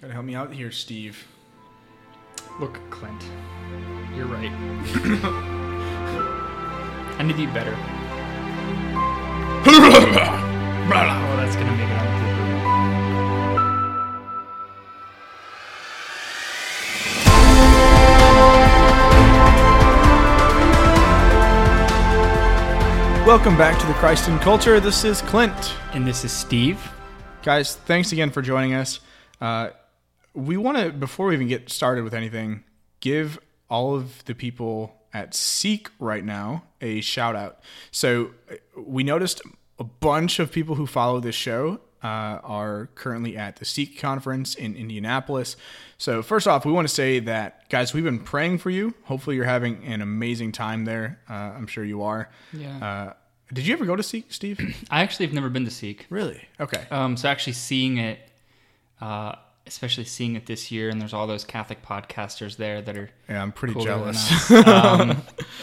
Gotta help me out here, Steve. Look, Clint, you're right. I need to eat better. Oh, that's gonna make it on the. Welcome back to the Christ in Culture. This is Clint. And this is Steve. Guys, thanks again for joining us. Uh, we want to, before we even get started with anything, give all of the people at Seek right now a shout out. So uh, we noticed a bunch of people who follow this show uh, are currently at the Seek conference in Indianapolis. So first off, we want to say that, guys, we've been praying for you. Hopefully, you're having an amazing time there. Uh, I'm sure you are. Yeah. Uh, did you ever go to Seek, Steve? I actually have never been to Seek. really? Okay. Um, so actually seeing it, uh, especially seeing it this year, and there's all those Catholic podcasters there that are Yeah, I'm pretty jealous. um,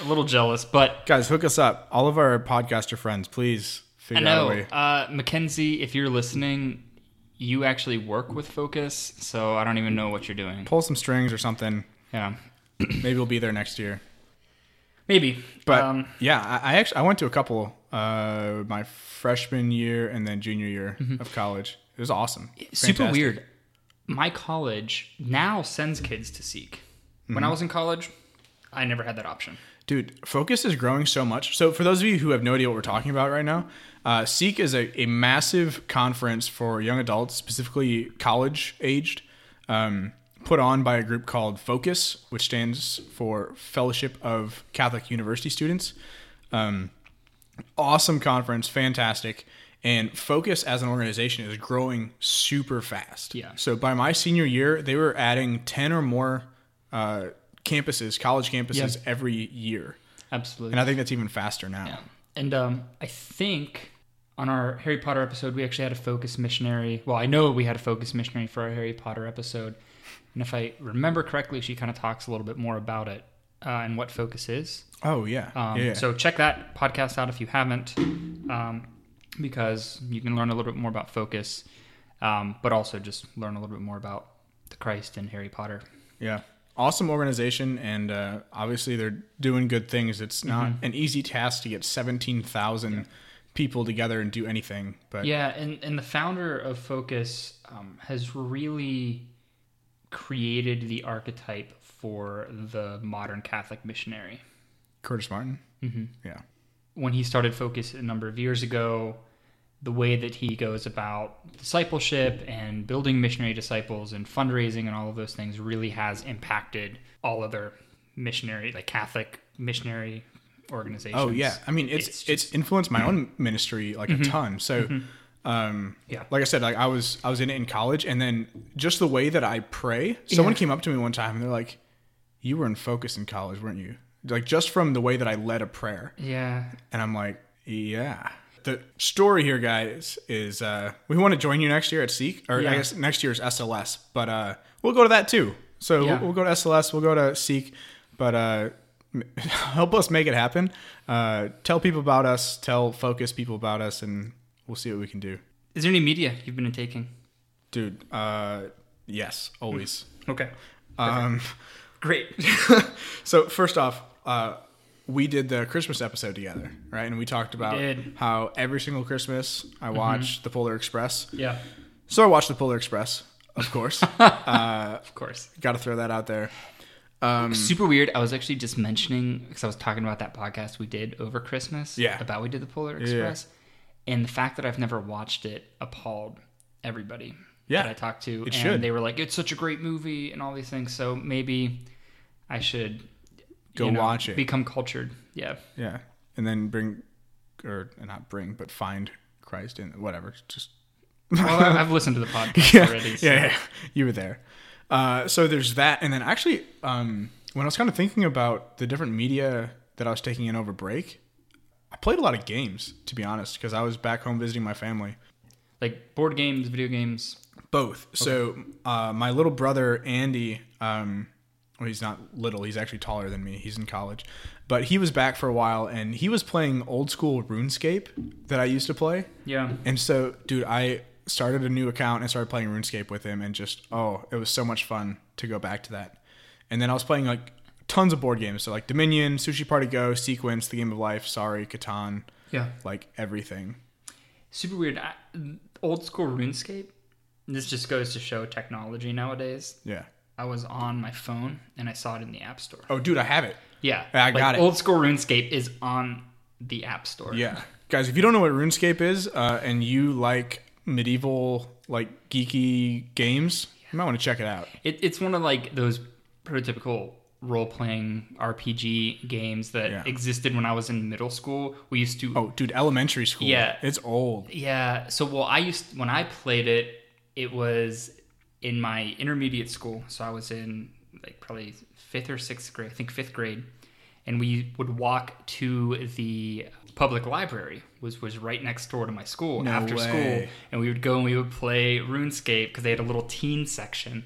a little jealous, but Guys, hook us up. All of our podcaster friends, please I figure out a know way. uh, Mackenzie. If you're listening, you actually work with Focus, so I don't even know what you're doing. Pull some strings or something. Yeah, Maybe we'll be there next year. maybe. But um, yeah, I, I actually I went to a couple uh, my freshman year and then junior year of college. It was awesome. super Fantastic. weird. My college now sends kids to Seek. When Mm-hmm. I was in college, I never had that option. Dude, Focus is growing so much. So, for those of you who have no idea what we're talking about right now, uh, Seek is a, a massive conference for young adults, specifically college aged, um, put on by a group called Focus, which stands for Fellowship of Catholic University Students. Um, awesome conference, fantastic. And Focus as an organization is growing super fast. Yeah. So, by my senior year, they were adding 10 or more uh, campuses, college campuses, Yeah. every year. Absolutely. And I think that's even faster now. Yeah. And um, I think on our Harry Potter episode, we actually had a focus missionary. Well, I know we had a focus missionary for our Harry Potter episode. And if I remember correctly, she kind of talks a little bit more about it uh, and what focus is. Oh yeah. Um, yeah. So check that podcast out if you haven't, um, because you can learn a little bit more about focus, um, but also just learn a little bit more about the Christ and Harry Potter. yeah. Awesome organization, and uh, obviously they're doing good things. It's not Mm-hmm. an easy task to get seventeen thousand people together and do anything. But Yeah, and, and the founder of Focus um, has really created the archetype for the modern Catholic missionary. Curtis Martin. Mm-hmm. Yeah. When he started Focus a number of years ago, the way that he goes about discipleship and building missionary disciples and fundraising and all of those things really has impacted all other missionary, like Catholic missionary organizations. Oh yeah. I mean, it's It's it's, influenced my own ministry like a ton. So. Um, Yeah. like I said, like I was, I was in it in college, and then just the way that I pray. Someone Yeah. came up to me one time, and they're like, "You were in focus in college, weren't you?" Like just from the way that I led a prayer. Yeah. And I'm like, yeah. The story here, guys, is uh, we want to join you next year at Seek, or Yeah. I guess next year's SLS, but uh, we'll go to that too. So Yeah. we'll, we'll go to SLS, we'll go to Seek, but uh, help us make it happen. Uh, tell people about us, tell focus people about us, and we'll see what we can do. Is there any media you've been taking? Dude, uh, yes, always. Okay. Um, Great. so first off, uh, we did the Christmas episode together, right? And we talked about did. how every single Christmas I watch the Polar Express. yeah. So I watched the Polar Express, of course. uh, Of course. Got to throw that out there. Um, Super weird. I was actually just mentioning because I was talking about that podcast we did over Christmas. Yeah. About we did the Polar Express, and the fact that I've never watched it appalled everybody Yeah. that I talked to, It and should. they were like, "It's such a great movie" and all these things. So maybe I should Go you know, watch it. Become cultured. Yeah. yeah, and then bring, or not bring, but find Christ in whatever. Just Well, I've listened to the podcast yeah, already. So. yeah, yeah, you were there. Uh, so there's that, and then actually, um, when I was kind of thinking about the different media that I was taking in over break, I played a lot of games, to be honest, because I was back home visiting my family. Like board games, video games. Both. So uh, my little brother Andy, um, well, he's not little. He's actually taller than me. He's in college, but he was back for a while, and he was playing old school RuneScape that I used to play. Yeah. And so, dude, I started a new account and started playing RuneScape with him, and just oh, it was so much fun to go back to that. And then I was playing like tons of board games, so like Dominion, Sushi Party Go, Sequence, The Game of Life, Sorry, Catan, Yeah. like everything. Super weird. I, old school RuneScape. This just goes to show technology nowadays. Yeah. I was on my phone and I saw it in the App Store. Oh, dude, I have it. Yeah, I like, got it. Old school RuneScape is on the App Store. Yeah, guys, if you don't know what RuneScape is, uh, and you like medieval like geeky games, you might want to check it out. It, it's one of like those prototypical role playing RPG games that Yeah. existed when I was in middle school. We used to Oh, dude, elementary school. Yeah. it's old. Yeah. So, well, I used when I played it, it was in my intermediate school. So I was in like probably fifth or sixth grade. I think fifth grade, and we would walk to the public library. was was right next door to my school No after way. school, and we would go and we would play RuneScape because they had a little teen section.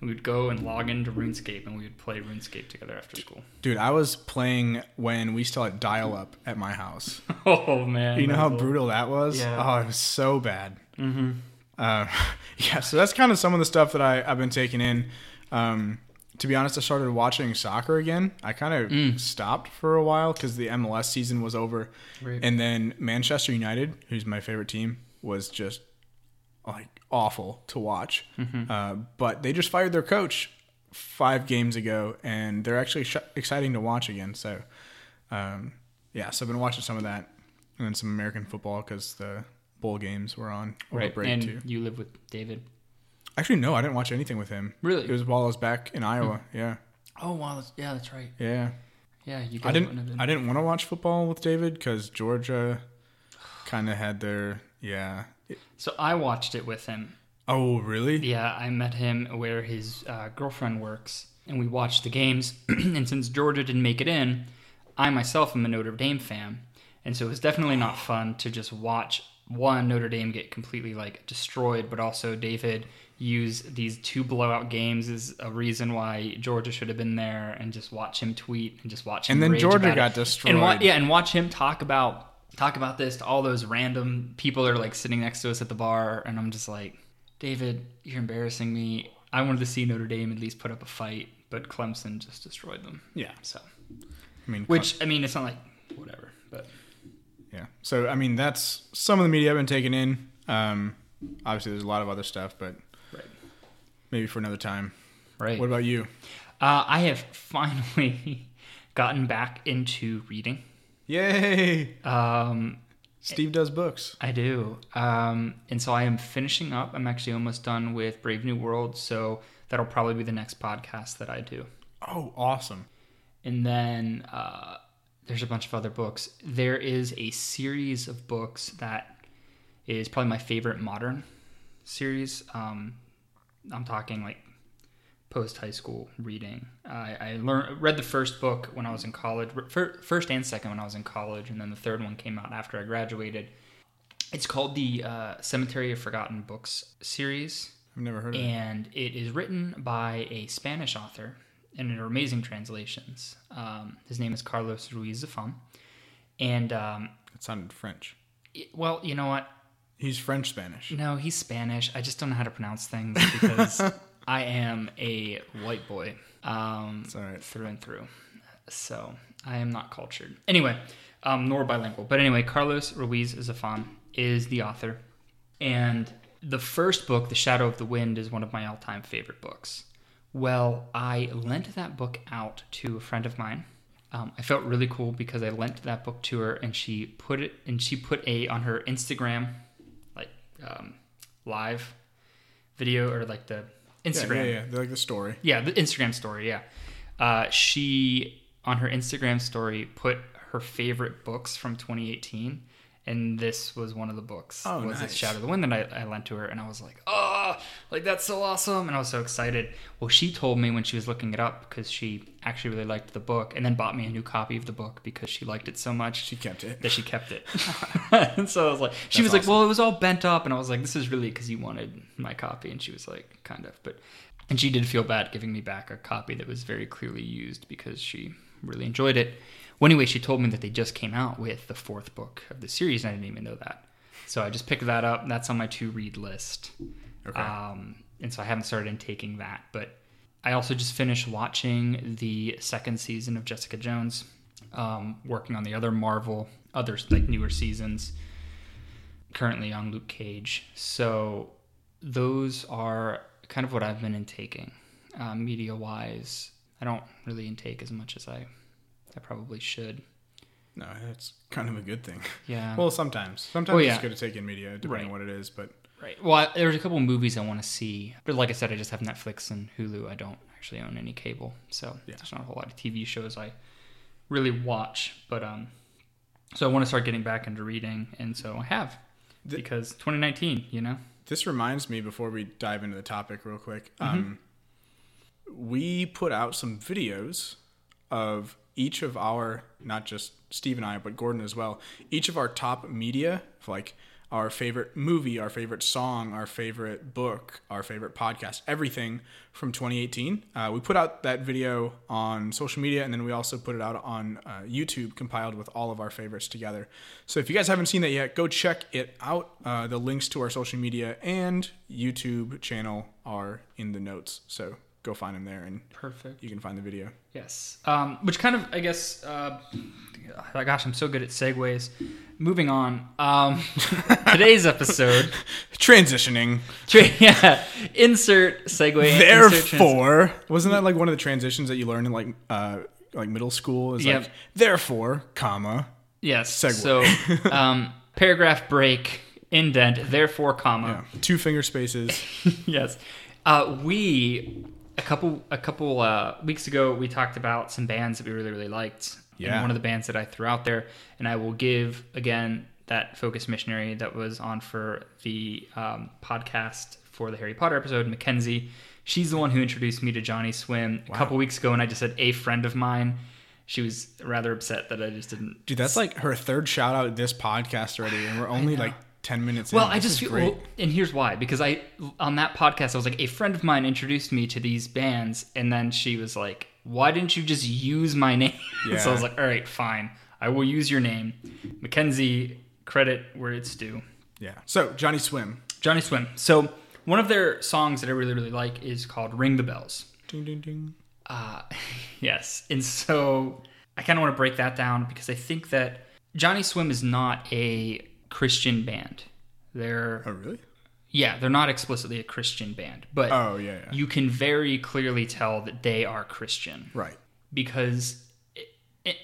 And we would go and log into RuneScape, and we would play RuneScape together after school. Dude, I was playing when we still had dial up at my house. Oh man! You know how brutal that was? Yeah. Oh, it was so bad. Mm-hmm. Uh, yeah, so that's kind of some of the stuff that I, I've been taking in. Um, to be honest, I started watching soccer again. I kind of Mm. stopped for a while because the MLS season was over. Right. And then Manchester United, who's my favorite team, was just like awful to watch. Mm-hmm. Uh, but they just fired their coach five games ago, and they're actually sh- exciting to watch again. So, um, yeah, so I've been watching some of that, and then some American football because the bowl games were on over right. break and too. you live with David. Actually, no, I didn't watch anything with him. Really? It was while I was back in Iowa. Yeah, Oh wow! That's, yeah, that's right. yeah. Yeah, you. I guys wouldn't have didn't. I didn't want to watch football with David because Georgia kind of had their yeah. So I watched it with him. Oh, really? Yeah, I met him where his uh, girlfriend works, and we watched the games. and since Georgia didn't make it in, I myself am a Notre Dame fan, and so it was definitely not fun to just watch one Notre Dame get completely like destroyed, but also David use these two blowout games as a reason why Georgia should have been there, and just watch him tweet and just watch him. And then Georgia got it. destroyed. And wa- yeah, and watch him talk about talk about this to all those random people that are like sitting next to us at the bar, and I'm just like, David, you're embarrassing me. I wanted to see Notre Dame at least put up a fight, but Clemson just destroyed them. Yeah. So, I mean, which I mean, it's not like whatever, but Yeah. So I mean, that's some of the media I've been taking in. Um, obviously, there's a lot of other stuff, but right, maybe for another time. right. What about you? Uh, I have finally gotten back into reading. Yay! Um, Steve does books. I do. Um, and so I am finishing up. I'm actually almost done with Brave New World. So that'll probably be the next podcast that I do. Oh, awesome. And then uh, there's a bunch of other books. There is a series of books that is probably my favorite modern series. Um, I'm talking like post high school reading. I, I learned read the first book when I was in college, first and second when I was in college, and then the third one came out after I graduated. It's called the uh, Cemetery of Forgotten Books series I've never heard of it. and it is written by a Spanish author, and they're amazing translations. Um, his name is Carlos Ruiz Zafón, and um, It sounded French. it- well, you know what? He's French Spanish. No, he's Spanish. I just don't know how to pronounce things because I am a white boy um, right. through and through. So I am not cultured. Anyway, um, nor bilingual. But anyway, Carlos Ruiz Zafón is the author. And the first book, The Shadow of the Wind, is one of my all time favorite books. Well, I lent that book out to a friend of mine. Um, I felt really cool because I lent that book to her, and she put it, and she put a on her Instagram, like um, live video or like the Instagram. yeah, yeah. They're like the story. Yeah, the Instagram story. Yeah, uh, she on her Instagram story put her favorite books from 2018, and this was one of the books. Oh, was nice. it Shadow of the Wind that I, I lent to her, and I was like, oh, Oh, like that's so awesome, and I was so excited. Well, she told me when she was looking it up because she actually really liked the book, and then bought me a new copy of the book because she liked it so much She kept it. that she kept it. and so I was like, she That's was like, well, it was all bent up, and I was like, this is really because you wanted my copy, and she was like, kind of, but, and she did feel bad giving me back a copy that was very clearly used because she really enjoyed it. Well, anyway, she told me that they just came out with the fourth book of the series, and I didn't even know that. So I just picked that up. That's on my to read list. Okay. Um, and so I haven't started taking that. But I also just finished watching the second season of Jessica Jones, um, working on the other Marvel, other like newer seasons. Currently on Luke Cage. So those are kind of what I've been intaking, uh, media wise. I don't really intake as much as I, I probably should. no, that's kind of a good thing. Yeah. Well, sometimes. Sometimes Oh, it's good to take in media, depending Right. on what it is. But Right. Well, I, there's a couple movies I want to see, but like I said, I just have Netflix and Hulu. I don't actually own any cable, so Yeah. there's not a whole lot of TV shows I really watch. But um, so I want to start getting back into reading, and so I have The- because 2019, you know. this reminds me, before we dive into the topic real quick, Mm-hmm. um, we put out some videos of each of our, not just Steve and I, but Gordon as well, each of our top media, like our favorite movie, our favorite song, our favorite book, our favorite podcast, everything from 2018. Uh, we put out that video on social media and then we also put it out on uh, YouTube compiled with all of our favorites together. So if you guys haven't seen that yet, go check it out. Uh, the links to our social media and YouTube channel are in the notes. So go find them there and Perfect. you can find the video. Yes. Um, which kind of, I guess, uh, gosh, I'm so good at segues. Moving on. Um, today's episode. Transitioning. Tra- yeah. Insert segue. insert trans- Therefore, wasn't that like one of the transitions that you learned in like uh like middle school? Is Yep. like therefore, comma. Yes. Segue. So, um, paragraph break, indent, therefore, comma. Yeah. Two finger spaces. yes. Uh, we a couple a couple uh, weeks ago we talked about some bands that we really really liked. Yeah. And one of the bands that I threw out there, and I will give again that focus missionary that was on for the um, podcast for the Harry Potter episode, Mackenzie. She's the one who introduced me to Johnnyswim a couple weeks ago, and I just said a friend of mine. She was rather upset that I just didn't Dude, that's like her third shout out this podcast already, and we're only like ten minutes Well, in. I This just feel, well, and here's why because I on that podcast I was like a friend of mine introduced me to these bands, and then she was like, "Why didn't you just use my name?" so I was like, "All right, fine, I will use your name." Mackenzie, credit where it's due. yeah. So Johnnyswim. Johnny Swim. So one of their songs that I really really like is called "Ring the Bells." Ding ding ding. Uh, yes. And so I kind of want to break that down because I think that Johnnyswim is not a Christian band. They're Oh really? yeah, they're not explicitly a Christian band, but Oh yeah, yeah. you can very clearly tell that they are Christian right. because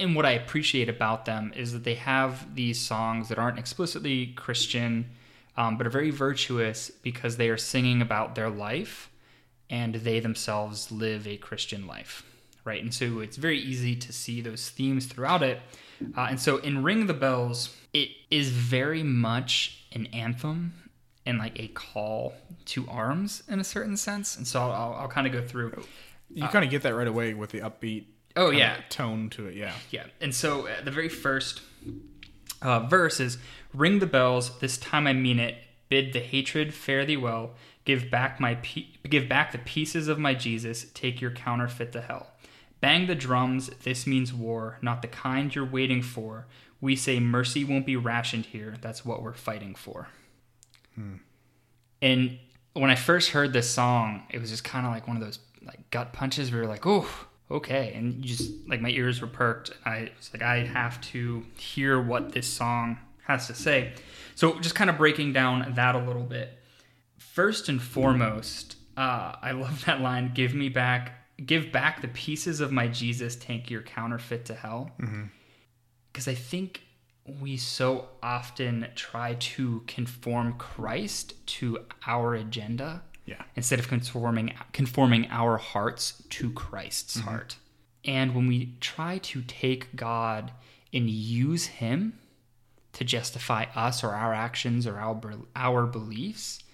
and what I appreciate about them is that they have these songs that aren't explicitly Christian, um, but are very virtuous because they are singing about their life and they themselves live a Christian life, right? And so it's very easy to see those themes throughout it. Uh, and so in Ring the Bells, it is very much an anthem and like a call to arms in a certain sense. And so I'll, I'll, I'll kind of go through. You kind of get that right away with the upbeat. Oh, yeah. Tone to it. Yeah. Yeah, and so uh, the very first uh, verse is "Ring the bells, this time I mean it. Bid the hatred fare thee well. Give back my pe- give back the pieces of my Jesus. Take your counterfeit to hell. Bang the drums. This means war, not the kind you're waiting for. We say mercy won't be rationed here. That's what we're fighting for." And when I first heard this song, it was just kind of like one of those like gut punches. We were like, "Oh, okay," and you just like my ears were perked. I was like, I have to hear what this song has to say. So just kind of breaking down that a little bit. First and foremost, uh, I love that line: "Give me back, give back the pieces of my Jesus. Take your counterfeit to hell." Because I think we so often try to conform Christ to our agenda Yeah. instead of conforming conforming our hearts to Christ's heart. And when we try to take God and use him to justify us or our actions or our our beliefs,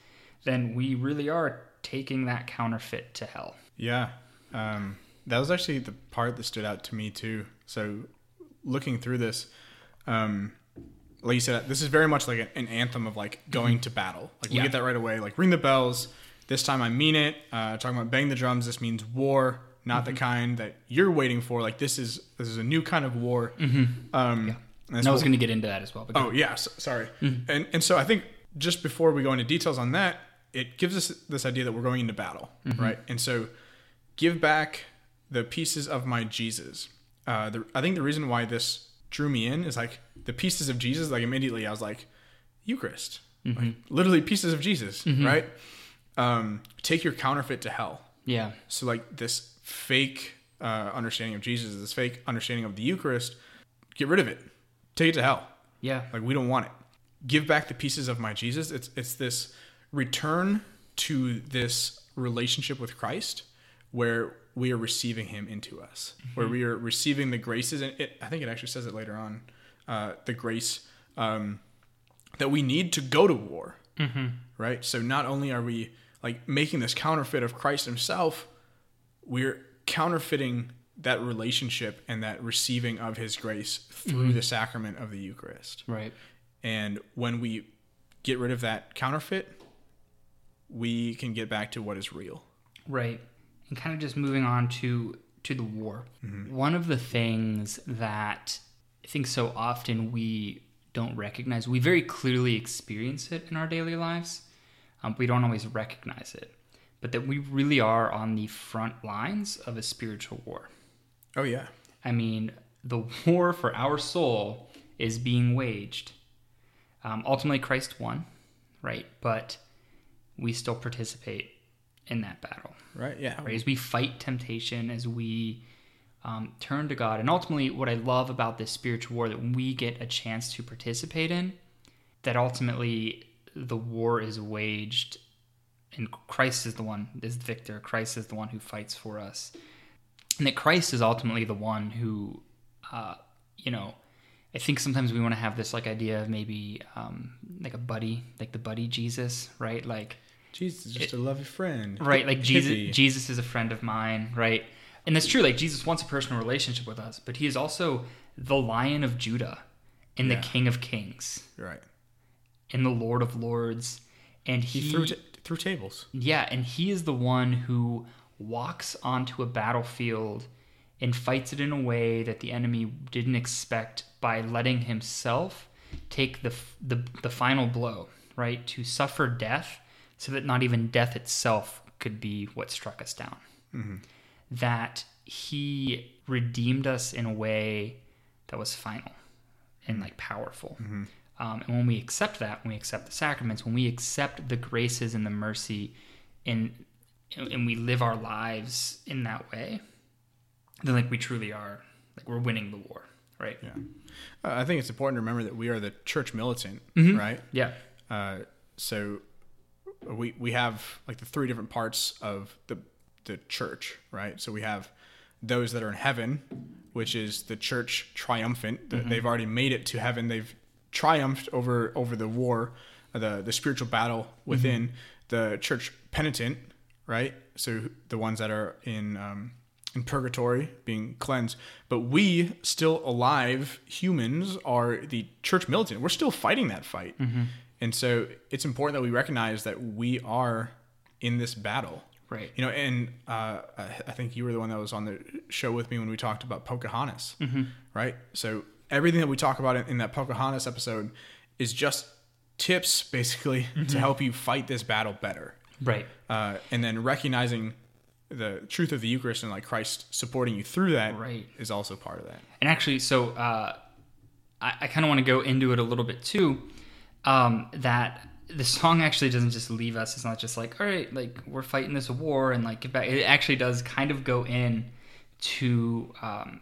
then we really are taking that counterfeit to hell. Yeah. Um, that was actually the part that stood out to me too. So looking through this, um, like you said, this is very much like an, an anthem of like going to battle. Like we Yeah. get that right away. Like ring the bells. This time I mean it. Uh, talking about bang the drums. This means war, not the kind that you're waiting for. Like this is this is a new kind of war. Um, And that's And I was going to get into that as well. But Oh yeah, s sorry. Mm-hmm. And and so I think just before we go into details on that, it gives us this idea that we're going into battle, Mm-hmm. right? And so give back the pieces of my Jesus. Uh, the, I think the reason why this drew me in is like the pieces of Jesus. Like immediately, I was like Eucharist, Mm-hmm. like literally pieces of Jesus, right? Um, take your counterfeit to hell. yeah, So like this fake uh, understanding of Jesus, this fake understanding of the Eucharist, get rid of it. Take it to hell. yeah, Like we don't want it. Give back the pieces of my Jesus. It's it's this return to this relationship with Christ where we are receiving him into us. Where we are receiving the graces and it I think it actually says it later on. Uh, the grace um, that we need to go to war. Right? So not only are we like making this counterfeit of Christ himself, we're counterfeiting that relationship and that receiving of his grace through the sacrament of the Eucharist. right. And when we get rid of that counterfeit, we can get back to what is real. Right. And kind of just moving on to to the war. One of the things that I think so often we don't recognize, we very clearly experience it in our daily lives. Um, we don't always recognize it, but that we really are on the front lines of a spiritual war. Oh yeah. I mean, the war for our soul is being waged. Um, ultimately, Christ won, right? But we still participate in that battle Right? Yeah. right? As we fight temptation, as we um, turn to God. And ultimately, what I love about this spiritual war that we get a chance to participate in, that ultimately the war is waged and Christ is the one, is the victor. Christ is the one who fights for us. And that Christ is ultimately the one who, uh, you know, I think sometimes we want to have this like idea of maybe um, like a buddy, like the buddy Jesus, right? Like, Jesus is just a lovely friend. right like jesus jesus is a friend of mine right and that's true like jesus wants a personal relationship with us but he is also the lion of judah and Yeah. the king of kings Right. and the lord of lords and he, He threw t- through tables. yeah and he is the one who walks onto a battlefield and fights it in a way that the enemy didn't expect by letting himself take the f- the, the final blow right to suffer death so that not even death itself could be what struck us down that he redeemed us in a way that was final and like powerful. Um, and when we accept that, when we accept the sacraments, when we accept the graces and the mercy, and and we live our lives in that way, then like we truly are like we're winning the war, right? Yeah. Uh, I think it's important to remember that we are the church militant, Mm-hmm. right? Yeah. Uh, so we we have like the three different parts of the the church, right? So we have those that are in heaven, which is the church triumphant. The- They've already made it to heaven. They've triumphed over over the war, uh, the the spiritual battle within the church penitent, right? So the ones that are in um, in purgatory being cleansed, but we still alive humans are the church militant. We're still fighting that fight, and so it's important that we recognize that we are in this battle. Right. You know, and uh, I think you were the one that was on the show with me when we talked about Pocahontas, right? So everything that we talk about in, in that Pocahontas episode is just tips, basically, to help you fight this battle better. Right. Uh, and then recognizing the truth of the Eucharist and like Christ supporting you through that is Right. is also part of that. And actually, so uh, I, I kind of want to go into it a little bit too. Um, that the song actually doesn't just leave us. It's not just like, all right, like we're fighting this war and like get back. It actually does kind of go in to um,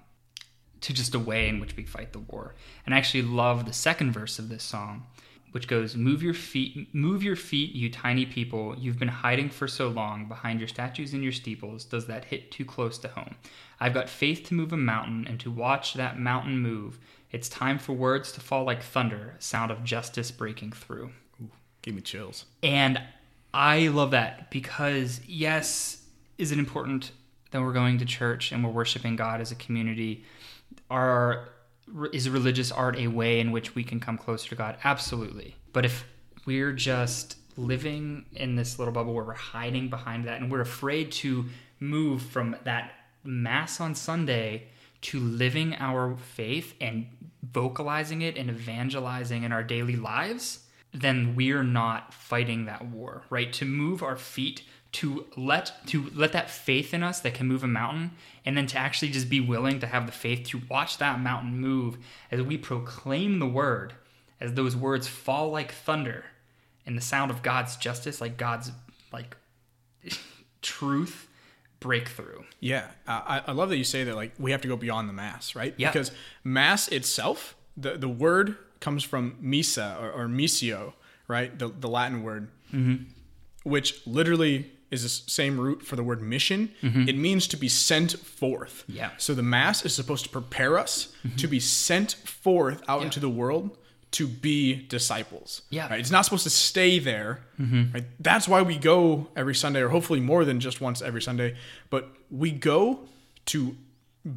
to just a way in which we fight the war. And I actually love the second verse of this song, which goes, "Move your feet, move your feet, you tiny people. You've been hiding for so long behind your statues and your steeples. Does that hit too close to home? I've got faith to move a mountain and to watch that mountain move. It's time for words to fall like thunder, sound of justice breaking through." Give me chills. And I love that because, yes, is it important that we're going to church and we're worshiping God as a community? Are is religious art a way in which we can come closer to God? Absolutely. But if we're just living in this little bubble where we're hiding behind that and we're afraid to move from that mass on Sunday to living our faith and vocalizing it and evangelizing in our daily lives, then we're not fighting that war, right? To move our feet to let to let that faith in us that can move a mountain and then to actually just be willing to have the faith to watch that mountain move as we proclaim the word as those words fall like thunder and the sound of God's justice like God's like truth breakthrough. Yeah, I, I love that you say that. Like we have to go beyond the mass, right? Yeah. Because mass itself, the the word comes from misa or, or misio, right? The the Latin word, mm-hmm. which literally is the same root for the word mission. Mm-hmm. It means to be sent forth. Yeah. So the mass is supposed to prepare us mm-hmm. to be sent forth out into the world to be disciples. Yeah. Right? It's not supposed to stay there. Right? That's why we go every Sunday, or hopefully more than just once every Sunday. But we go to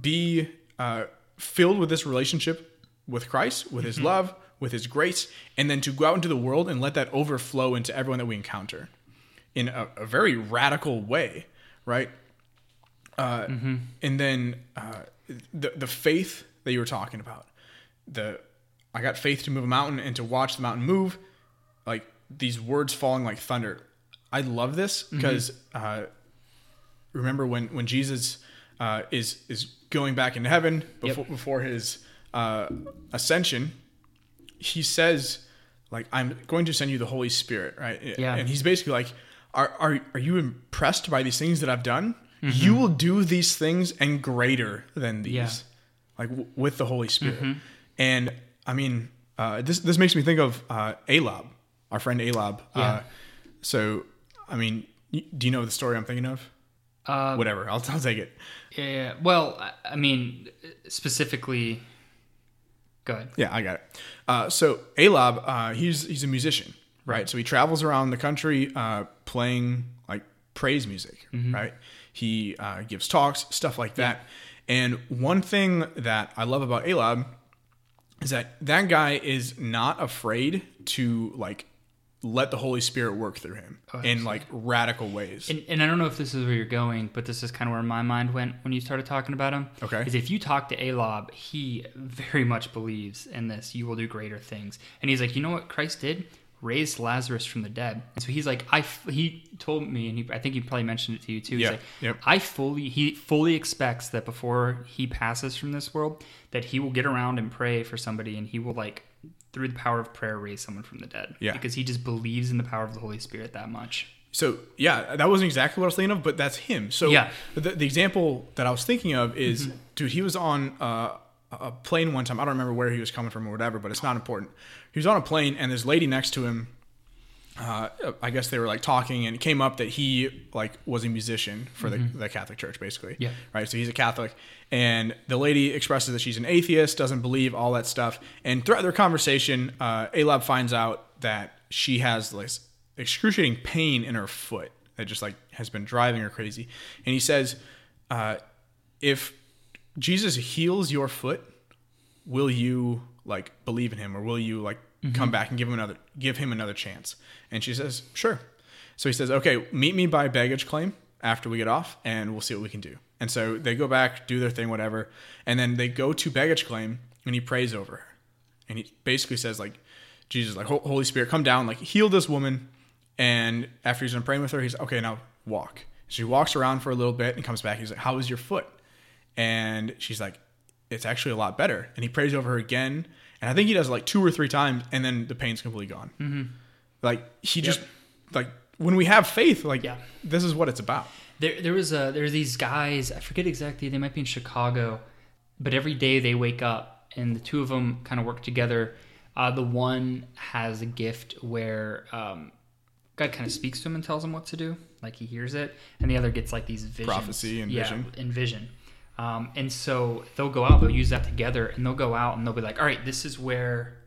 be uh, filled with this relationship with Christ, with His love, with His grace, and then to go out into the world and let that overflow into everyone that we encounter in a, a very radical way, right? Uh, And then uh, the the faith that you were talking about, the I got faith to move a mountain and to watch the mountain move, like these words falling like thunder. I love this because uh, remember when when Jesus uh, is is going back into heaven before before his uh, ascension, he says like I'm going to send you the Holy Spirit, right? Yeah. And he's basically like, are are are you impressed by these things that I've done? You will do these things and greater than these, Yeah. like w- with the Holy Spirit. And I mean, uh, this this makes me think of uh, Alab, our friend Alab. Yeah. Uh, so, I mean, do you know the story I'm thinking of? Uh, Whatever, I'll, I'll take it. yeah. Well, I- mean, specifically. Go ahead. Yeah, I got it. Uh, so Alab, uh, he's he's a musician, right? So he travels around the country uh, playing like praise music, right? He uh, gives talks, stuff like that. And one thing that I love about Alab is that that guy is not afraid to like let the Holy Spirit work through him oh, in like radical ways. And, and I don't know if this is where you're going, but this is kind of where my mind went when you started talking about him. Okay. Is if you talk to Alab, he very much believes in this. You will do greater things. And he's like, you know what Christ did? Raised Lazarus from the dead. And so he's like, I. f- He told me, and he, I think he probably mentioned it to you too. He's Yeah, like, yep. I fully. He fully expects that before he passes from this world, that he will get around and pray for somebody, and he will like through the power of prayer raise someone from the dead. Yeah. Because he just believes in the power of the Holy Spirit that much. So yeah, that wasn't exactly what I was thinking of, but that's him. So Yeah. the, the example that I was thinking of is, dude, he was on uh, a plane one time. I don't remember where he was coming from or whatever, but it's not important. He was on a plane, and this lady next to him. Uh, I guess they were like talking, and it came up that he like was a musician for the, the Catholic Church, basically. Yeah. Right. So he's a Catholic, and the lady expresses that she's an atheist, doesn't believe all that stuff. And throughout their conversation, uh, Alab finds out that she has this excruciating pain in her foot that just like has been driving her crazy. And he says, uh, "If Jesus heals your foot, will you like believe in him, or will you like mm-hmm. come back and give him another give him another chance?" And she says, "Sure." So he says, "Okay, meet me by baggage claim after we get off, and we'll see what we can do." And so they go back, do their thing, whatever, and then they go to baggage claim, and he prays over her, and he basically says like, "Jesus, like Holy Spirit, come down, like heal this woman." And after he's done praying with her, he's okay. Now walk. She walks around for a little bit and comes back. He's like, "How is your foot?" And she's like, "It's actually a lot better." And he prays over her again, and I think he does it like two or three times, and then the pain's completely gone. Mm-hmm. Like he just like when we have faith, like Yeah. this is what it's about. There, there was a there are these guys. I forget exactly. They might be in Chicago, but every day they wake up and the two of them kind of work together. Uh, the one has a gift where um, God kind of speaks to him and tells him what to do, like he hears it, and the other gets like these visions, Prophecy and yeah, vision. and vision. Um, and so they'll go out, they'll use that together, and they'll go out and they'll be like, "All right, this is where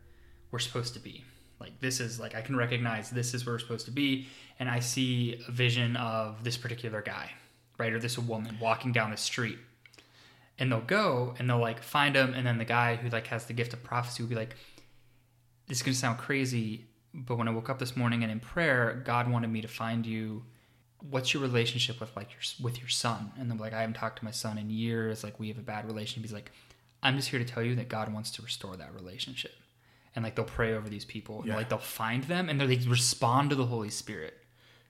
we're supposed to be. Like this is like I can recognize this is where we're supposed to be, and I see a vision of this particular guy, right, or this woman walking down the street, and they'll go and they'll like find him, and then the guy who like has the gift of prophecy will be like, "This is gonna sound crazy, but when I woke up this morning and in prayer, God wanted me to find you." What's your relationship with like your with your son? And they're like, I haven't talked to my son in years. Like we have a bad relationship. He's like, I'm just here to tell you that God wants to restore that relationship. And like they'll pray over these people and Yeah. like they'll find them and they respond to the Holy Spirit.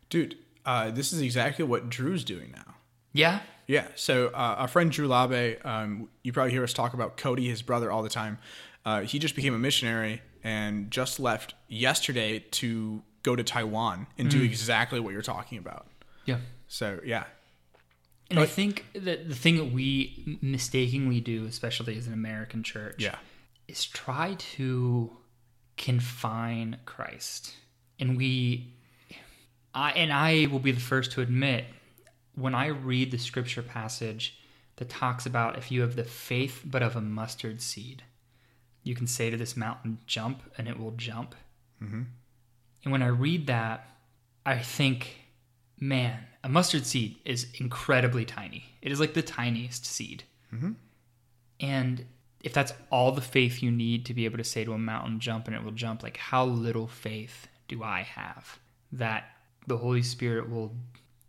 Dude, uh, this is exactly what Drew's doing now. Yeah. Yeah. So uh, our friend Drew Labe, um, you probably hear us talk about Cody, his brother, all the time. Uh, he just became a missionary and just left yesterday to go to Taiwan and do exactly what you're talking about. Yeah. So yeah, And I think that the thing that we mistakenly do, especially as an American church, yeah, is try to confine Christ. And we I and I will be the first to admit when I read the scripture passage that talks about if you have the faith but of a mustard seed, you can say to this mountain, jump, and it will jump. Mm-hmm. And when I read that, I think, man, a mustard seed is incredibly tiny. It is like the tiniest seed. Mm-hmm. And if that's all the faith you need to be able to say to a mountain, jump, and it will jump, like how little faith do I have that the Holy Spirit will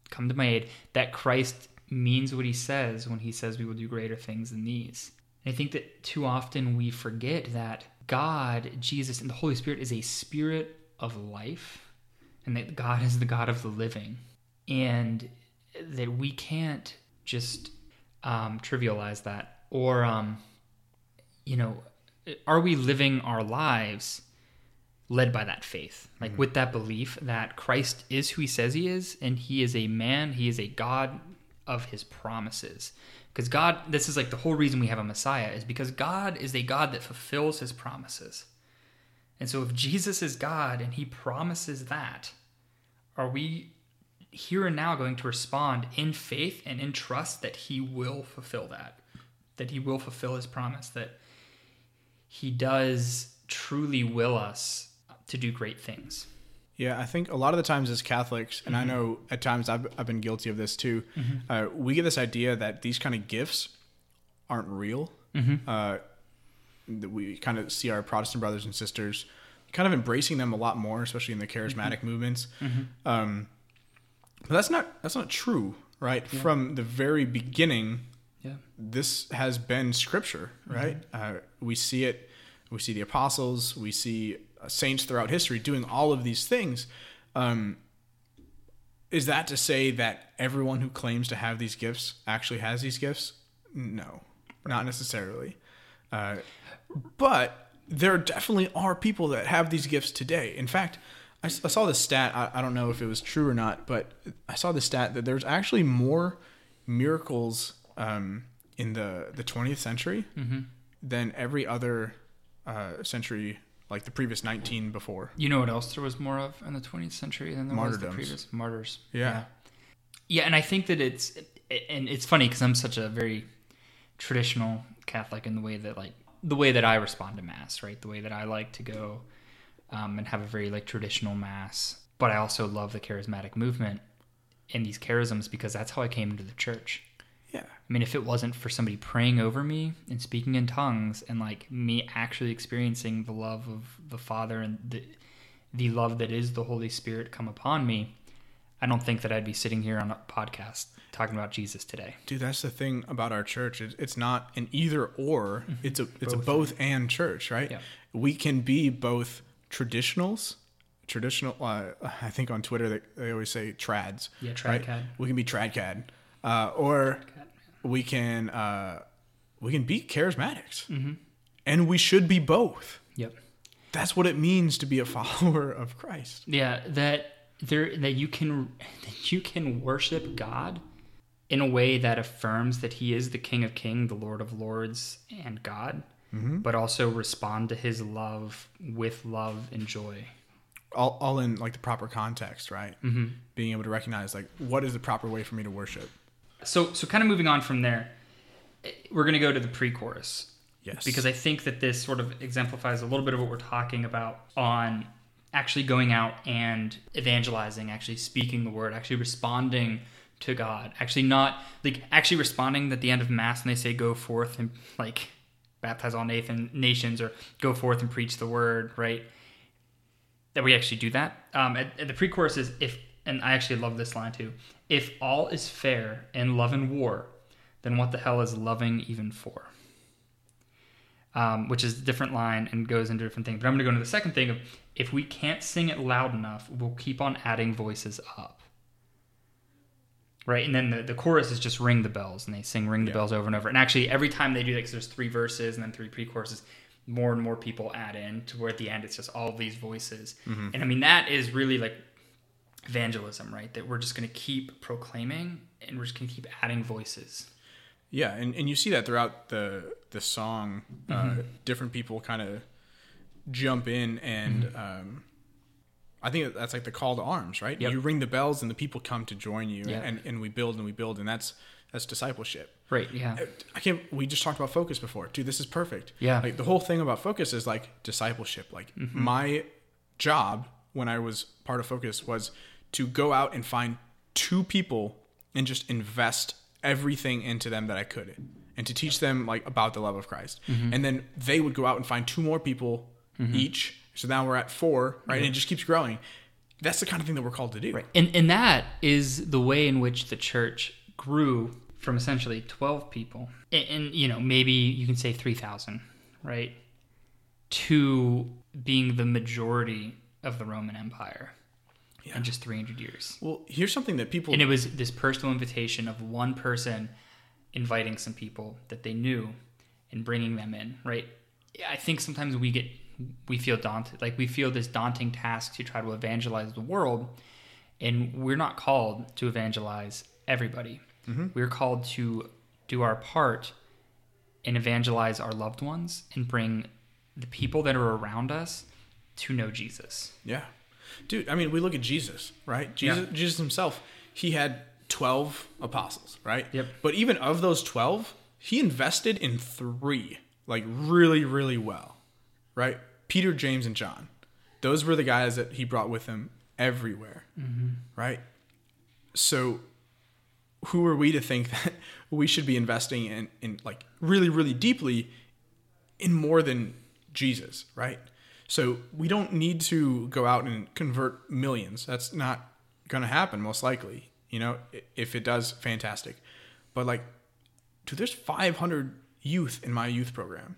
come to my aid, that Christ means what he says when he says we will do greater things than these. And I think that too often we forget that God, Jesus, and the Holy Spirit is a spirit of life, and that God is the God of the living, and that we can't just um, trivialize that or um, you know are we living our lives led by that faith? Like with that belief that christ is who he says he is and he is a man he is a god of his promises. Because god this is like the whole reason we have a messiah is because god is a god that fulfills his promises. And so if jesus is god and he promises that are we here and now going to respond in faith and in trust that he will fulfill that that he will fulfill his promise that he does truly will us to do great things yeah. I think a lot of the times as Catholics, and I know at times I've, I've been guilty of this too. Uh, we get this idea that these kind of gifts aren't real. Uh, that we kind of see our Protestant brothers and sisters kind of embracing them a lot more, especially in the charismatic movements. Um, but that's not that's not true, right? From the very beginning, yeah this has been scripture, right? Uh, we see it. We see the apostles. We see uh, saints throughout history doing all of these things. Um, is that to say that everyone who claims to have these gifts actually has these gifts? No, not necessarily. Uh, but there definitely are people that have these gifts today. In fact, I, I saw this stat. I, I don't know if it was true or not, but I saw the stat that there's actually more miracles um, in the the 20th century than every other uh, century, like the previous 19 before. you know what else there was more of in the 20th century than there was the previous martyrs Yeah. yeah and i think that it's and it's funny because i'm such a very traditional catholic in the way that like the way that i respond to mass right the way that i like to go um, and have a very like traditional mass but i also love the charismatic movement and these charisms because that's how i came into the church Yeah. I mean, if it wasn't for somebody praying over me and speaking in tongues and like me actually experiencing the love of the Father and the the love that is the Holy Spirit come upon me, I don't think that I'd be sitting here on a podcast talking about Jesus today. Dude, that's the thing about our church. It's, it's not an either or. It's a it's a both and church, right? Yeah. We can be both traditionals, traditional. Uh, I think on Twitter they, they always say trads. Yeah, right? tradcad. We can be tradcad, uh, or we can uh, we can be charismatics, and we should be both. Yep. That's what it means to be a follower of Christ. Yeah, that there that you can that you can worship God in a way that affirms that He is the King of Kings, the Lord of Lords, and God, but also respond to His love with love and joy. All, all in like the proper context, right? Mm-hmm. Being able to recognize like what is the proper way for me to worship. So, so kind of moving on from there, eh, we're going to go to the pre-chorus Yes. because I think that this sort of exemplifies a little bit of what we're talking about on actually going out and evangelizing, actually speaking the word, actually responding to God, actually not like actually responding at the end of mass when they say go forth and like baptize all nathan nations or go forth and preach the word, right? That we actually do that. Um, at, at the pre-chorus is if, and I actually love this line too. If all is fair in love and war, then what the hell is loving even for? um, which is a different line and goes into different things. But I'm going to go into the second thing of if we can't sing it loud enough, we'll keep on adding voices up. Right, and then the, the chorus is just ring the bells, and they sing ring the Yeah. bells over and over. And actually, every time they do that, because there's three verses and then three pre-choruses, more and more people add in to where at the end it's just all these voices. Mm-hmm. And I mean, that is really like evangelism, right? That we're just going to keep proclaiming and we're just going to keep adding voices. Yeah, and, and you see that throughout the the song. Mm-hmm. Uh, different people kind of jump in, and Mm-hmm. um, I think that's like the call to arms, right? Yep. You ring the bells, and the people come to join you, Yeah. and, and we build and we build, and that's that's discipleship. Right, yeah. I can't. We just talked about focus before, dude. This is perfect. Yeah. Like the whole thing about focus is like discipleship. Like Mm-hmm. my job when I was part of focus was to go out and find two people and just invest everything into them that I could, and to teach them like about the love of Christ. Mm-hmm. And then they would go out and find two more people each. So now we're at four, right? And it mm-hmm. just keeps growing. That's the kind of thing that we're called to do. Right. And, and that is the way in which the church grew from essentially 12 people, and, and you know, maybe you can say 3,000, right? To being the majority of the Roman Empire in just 300 years. Well, here's something that people And it was this personal invitation of one person inviting some people that they knew and bringing them in, right? I think sometimes we get we feel daunted, like we feel this daunting task to try to evangelize the world, and we're not called to evangelize everybody. Mm-hmm. We're called to do our part and evangelize our loved ones and bring the people that are around us to know Jesus. Yeah. Dude, I mean, we look at Jesus, right? Jesus, Yeah. Jesus himself, he had 12 apostles, right? Yep. But even of those 12, he invested in three, like really, really well, right? Peter, James, and John. Those were the guys that he brought with him everywhere, mm-hmm. right? So who are we to think that we should be investing in, in like really, really deeply in more than Jesus, right? So we don't need to go out and convert millions. That's not going to happen, most likely. You know, if it does, fantastic. But like, dude, there's 500 youth in my youth program.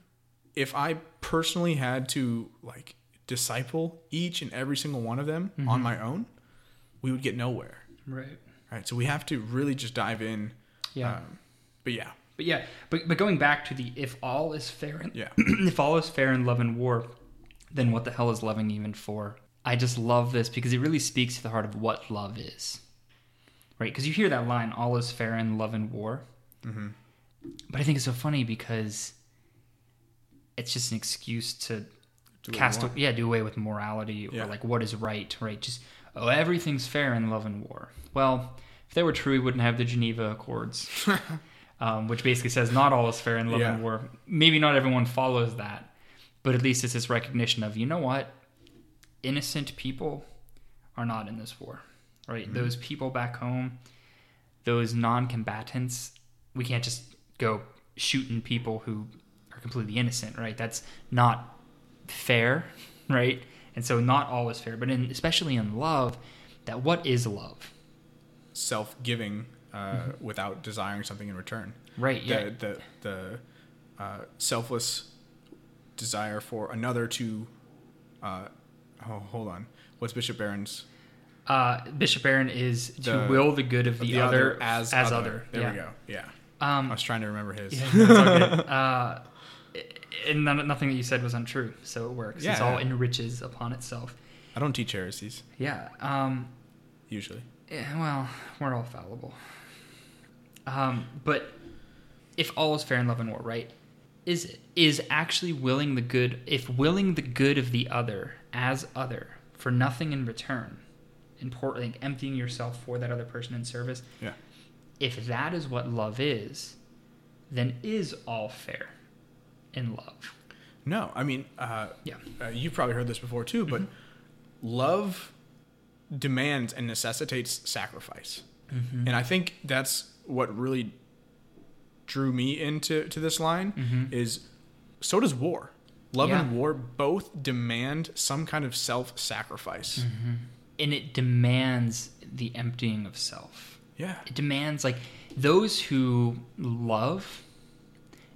If I personally had to like disciple each and every single one of them on my own, we would get nowhere. Right. Right. So we have to really just dive in. Yeah. Um, but yeah, But yeah, but but going back to the if all is fair in, Yeah. if all is fair in love and war, then what the hell is loving even for? I just love this because it really speaks to the heart of what love is, right? Because you hear that line, "All is fair in love and war," Mm-hmm. but I think it's so funny because it's just an excuse to Do cast, want. yeah, do away with morality Yeah. or like what is right, right? Just oh, everything's fair in love and war. Well, if they were true, we wouldn't have the Geneva Accords um, which basically says not all is fair in love and war. Maybe not everyone follows that, but at least it's this recognition of you know what, innocent people are not in this war, right? Mm-hmm. Those people back home, those non-combatants, we can't just go shooting people who are completely innocent, right? That's not fair, right? And so not all is fair, but in especially in love, that what is love, self-giving uh, without desiring something in return. right? the Yeah, the the uh, selfless desire for another to uh, oh hold on what's Bishop Barron's Uh, Bishop Barron is to The- will the good of the, other, as other. there yeah. we go yeah I Um, was trying to remember his yeah, no, it's all good. Uh, and nothing that you said was untrue, so it works. It's all enriches upon itself. I don't teach heresies Yeah. Um, usually yeah, well, we're all fallible. Um, but if all is fair in love and war, right? Is it is actually willing the good? If willing the good of the other as other for nothing in return, important, like emptying yourself for that other person in service. yeah if that is what love is, then is all fair in love. no I mean uh, Yeah. uh, you've probably heard this before too but love demands and necessitates sacrifice and I think that's what really drew me into to this line is so does war. Love and war both demand some kind of self-sacrifice. And it demands the emptying of self. Yeah. It demands like those who love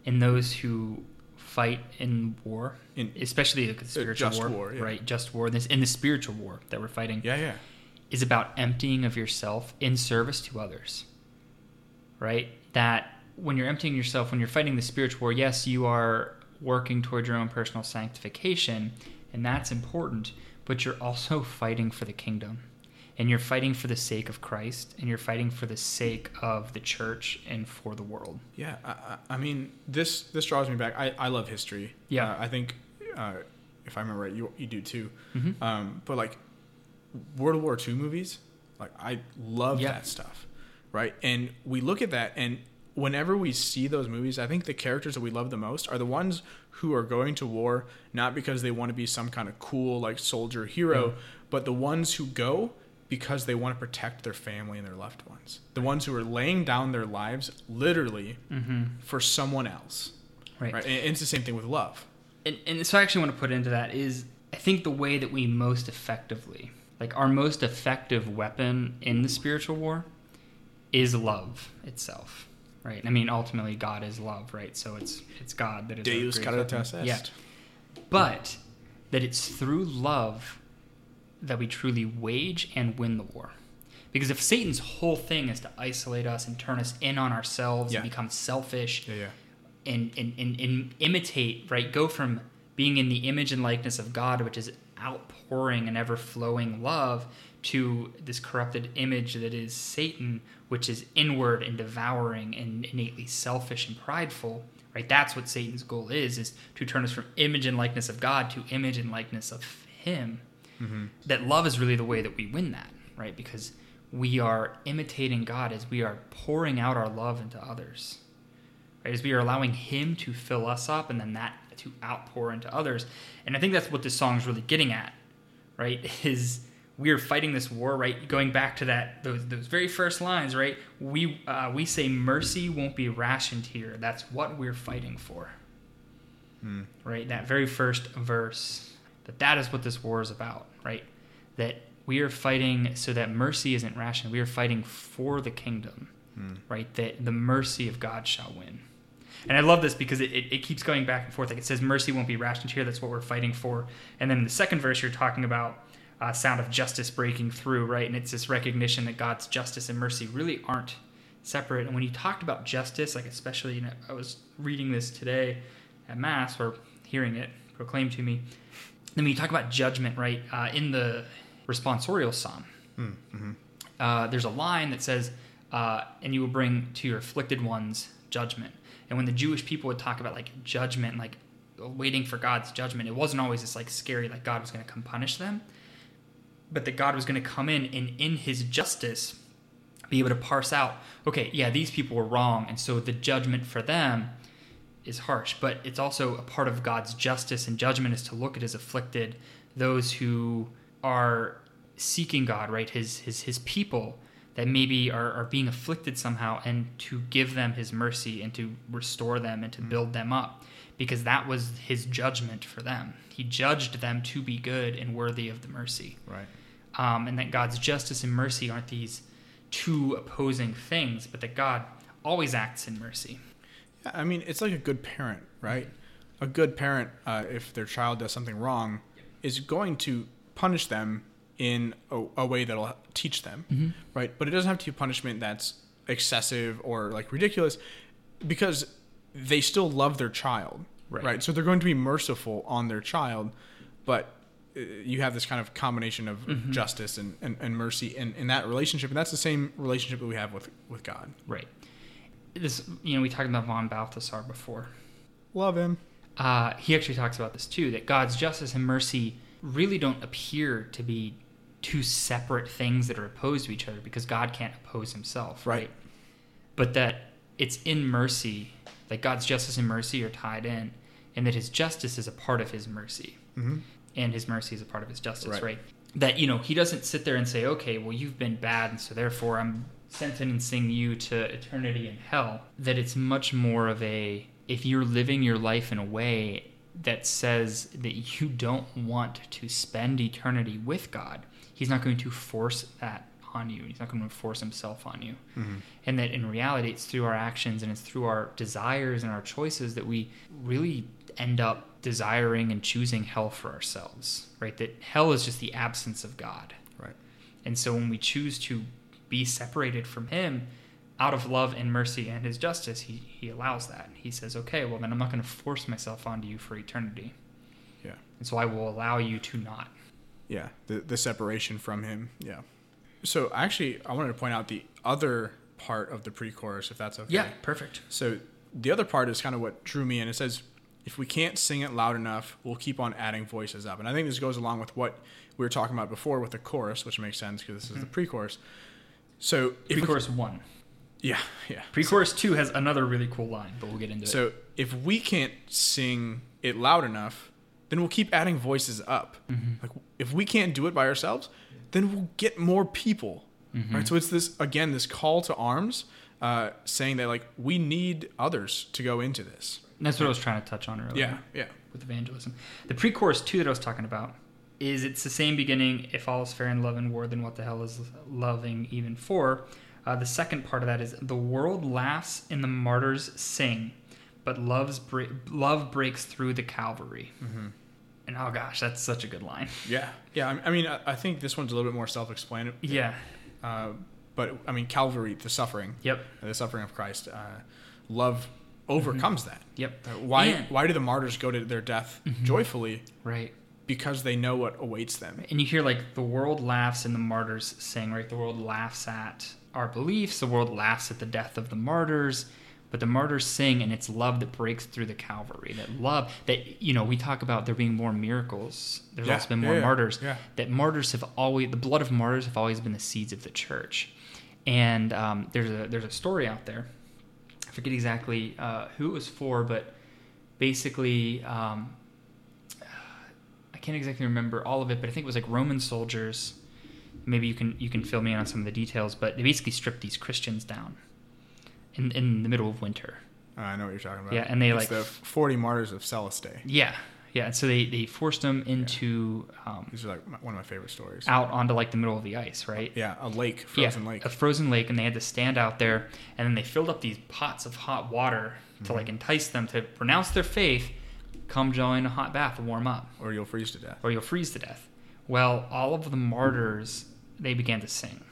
and those who fight in war, In- especially the spiritual just war, war, yeah. right? Just war. This in the spiritual war that we're fighting Yeah, yeah. is about emptying of yourself in service to others. Right? That when you're emptying yourself, when you're fighting the spiritual war, yes, you are working toward your own personal sanctification, and that's important, but you're also fighting for the kingdom. And you're fighting for the sake of Christ, and you're fighting for the sake of the church and for the world. Yeah, I, I mean, this this draws me back. I, I love history. Yeah. Uh, I think uh, if I remember right, you you do too. Mhm. Um, but like World War II movies, like I love Yeah. that stuff, right? And we look at that, and whenever we see those movies, I think the characters that we love the most are the ones who are going to war not because they want to be some kind of cool like soldier hero, Yeah. but the ones who go because they want to protect their family and their loved ones. The ones who are laying down their lives literally Mm-hmm. for someone else. Right. Right. And it's the same thing with love. and, and so I actually want to put into that is I think the way that we most effectively, like our most effective weapon in the spiritual war, is love itself, right? I mean, ultimately, God is love, right? So it's it's God that is Deus caritas est. Yeah, but that it's through love that we truly wage and win the war. Because if Satan's whole thing is to isolate us and turn us in on ourselves Yeah. and become selfish Yeah, yeah. and, and, and, and imitate, right? Go from being in the image and likeness of God, which is outpouring and ever flowing love, to this corrupted image that is Satan, which is inward and devouring and innately selfish and prideful. Right? That's what Satan's goal is: is to turn us from image and likeness of God to image and likeness of Him. That love is really the way that we win that, right? Because we are imitating God as we are pouring out our love into others right? As we are allowing Him to fill us up and then that to outpour into others. And I think that's what this song is really getting at, right? Is we are fighting this war, right? Going back to that those those very first lines, right? We uh, we say mercy won't be rationed here. That's what we're fighting for, right? That very first verse. That that is what this war is about, right? That we are fighting so that mercy isn't rationed. We are fighting for the kingdom, right? That the mercy of God shall win. And I love this because it, it, it keeps going back and forth. Like it says, mercy won't be rationed here. That's what we're fighting for. And then in the second verse, you're talking about uh, sound of justice breaking through, right? And it's this recognition that God's justice and mercy really aren't separate. And when you talked about justice, like especially, you know, I was reading this today at Mass or hearing it proclaimed to me. Then when you talk about judgment, right, uh, in the responsorial psalm, uh, there's a line that says, uh, "And you will bring to your afflicted ones judgment." And when the Jewish people would talk about like judgment, like waiting for God's judgment, it wasn't always this like scary, like God was going to come punish them, but that God was going to come in and in His justice be able to parse out, okay, yeah, these people were wrong, and so the judgment for them is harsh, but it's also a part of God's justice and judgment is to look at His afflicted, those who are seeking God, right? His His His people that maybe are, are being afflicted somehow, and to give them His mercy and to restore them and to build them up, because that was His judgment for them. He judged them to be good and worthy of the mercy Right. um, and that God's justice and mercy aren't these two opposing things, but that God always acts in mercy. I mean, it's like a good parent, right? A good parent, uh, if their child does something wrong, is going to punish them in a, a way that'll teach them, right? But it doesn't have to be punishment that's excessive or like ridiculous, because they still love their child, Right. right? So they're going to be merciful on their child, but uh, you have this kind of combination of justice and, and, and mercy in, in that relationship, and that's the same relationship that we have with with God. Right. This, you know, we talked about von Balthasar before. Love him. Uh, he actually talks about this too that God's justice and mercy really don't appear to be two separate things that are opposed to each other because God can't oppose himself, Right. right? But that it's in mercy, that God's justice and mercy are tied in, and that his justice is a part of his mercy. hmm and his mercy is a part of his justice, Right. right. That you know he doesn't sit there and say, okay, well you've been bad, and so therefore I'm sentencing you to eternity in hell. That it's much more of a if you're living your life in a way that says that you don't want to spend eternity with God, He's not going to force that on you. He's not going to force himself on you. Mm-hmm. And that in reality, it's through our actions and it's through our desires and our choices that we really end up desiring and choosing hell for ourselves, right? That hell is just the absence of God. Right. And so when we choose to be separated from Him out of love and mercy and His justice, He, he allows that. He says, okay, well, then I'm not going to force myself onto you for eternity. Yeah. And so I will allow you to not. Yeah. The the separation from him. Yeah. So actually, I wanted to point out the other part of the pre-chorus, if that's okay. Yeah, perfect. So the other part is kind of what drew me in. It says, if we can't sing it loud enough, we'll keep on adding voices up. And I think this goes along with what we were talking about before with the chorus, which makes sense because this is the mm-hmm. pre-chorus. So if Pre-chorus one. yeah, yeah. Pre-chorus two has another really cool line, but we'll get into it. So if we can't sing it loud enough, then we'll keep adding voices up. Like if we can't do it by ourselves, then we'll get more people. Right. So it's this again, this call to arms, uh, saying that like we need others to go into this. And that's what I was trying to touch on earlier. Yeah, yeah. with evangelism. The pre-chorus two that I was talking about is it's the same beginning. If all is fair in love and war, then what the hell is loving even for? Uh, the second part of that is the world laughs and the martyrs sing, but love's bre- love breaks through the Calvary. Mm-hmm. And oh gosh, that's such a good line. Yeah, yeah. I I mean, I I think this one's a little bit more self-explanatory. Yeah. Uh, but I mean, Calvary, the suffering, Yep. the suffering of Christ, uh, love overcomes that. Yep. Uh, Why? And- Why do the martyrs go to their death joyfully? Right. Because they know what awaits them. And you hear like the world laughs and the martyrs sing, right? The world laughs at our beliefs, the world laughs at the death of the martyrs, but the martyrs sing and it's love that breaks through the Calvary. That love that you know, we talk about there being more miracles. There's Yeah, also been more yeah, martyrs. yeah. That martyrs have always the blood of martyrs have always been the seeds of the church. And um, there's a there's a story out there. I forget exactly uh, who it was for, but basically um, can't exactly remember all of it, but I think it was like Roman soldiers. Maybe you can you can fill me in on some of the details, but they basically stripped these Christians down in in the middle of winter. Uh, I know what you're talking about. Yeah, and they, It's like- the 40 martyrs of Sebaste. Yeah, yeah. And so they they forced them into um, These are like one of my favorite stories. out onto like the middle of the ice, right? Yeah, a lake, frozen yeah, lake. a frozen lake, and they had to stand out there, and then they filled up these pots of hot water to Mm-hmm. like entice them to renounce their faith, come join a hot bath and warm up. or you'll freeze to death. or you'll freeze to death. Well, all of the martyrs, they began to sing,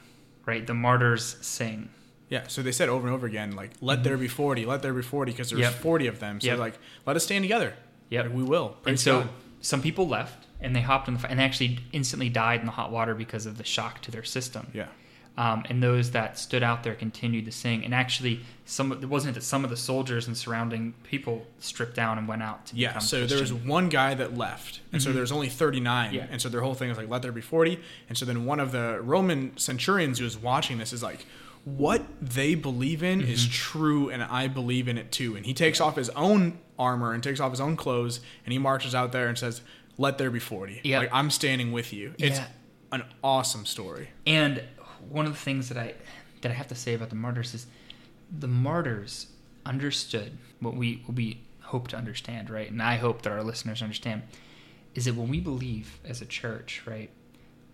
right? The martyrs sing. Yeah, so they said over and over again, like, let mm-hmm. there be 40, let there be 40, because there's Yep. 40 of them. So, Yep. like, let us stand together. Yep. Like, we will. and so God. some people left and they hopped in the fire and they actually instantly died in the hot water because of the shock to their system. Yeah. Um, and those that stood out there continued to sing. And actually, some it wasn't that some of the soldiers and surrounding people stripped down and went out to Yeah, so there was one guy that left, and so there's only 39, Mm-hmm. Yeah. and so their whole thing was like, let there be 40, and so then one of the Roman centurions who was watching this is like, what they believe in is Mm-hmm. true, and I believe in it too, and he takes off his own armor and takes off his own clothes, and he marches out there and says, let there be 40. Yeah. Like, I'm standing with you. It's Yeah. an awesome story. And one of the things that I that I have to say about the martyrs is the martyrs understood what we what we hope to understand, right? And I hope that our listeners understand is that when we believe as a church, right,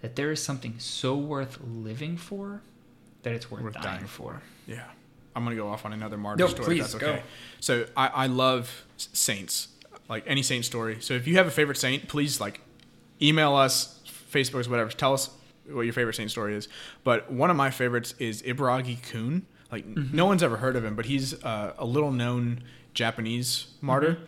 that there is something so worth living for that it's worth, Worth dying, dying for. Yeah. I'm going to go off on another martyr No, story. please, if that's okay. go. So I, I love saints, like any saint story. So if you have a favorite saint, please like email us, Facebook's, whatever. Tell us what your favorite saint story is. But one of my favorites is Ibaraki Kun. Like Mm-hmm. no one's ever heard of him, but he's uh, a little known Japanese martyr. Mm-hmm.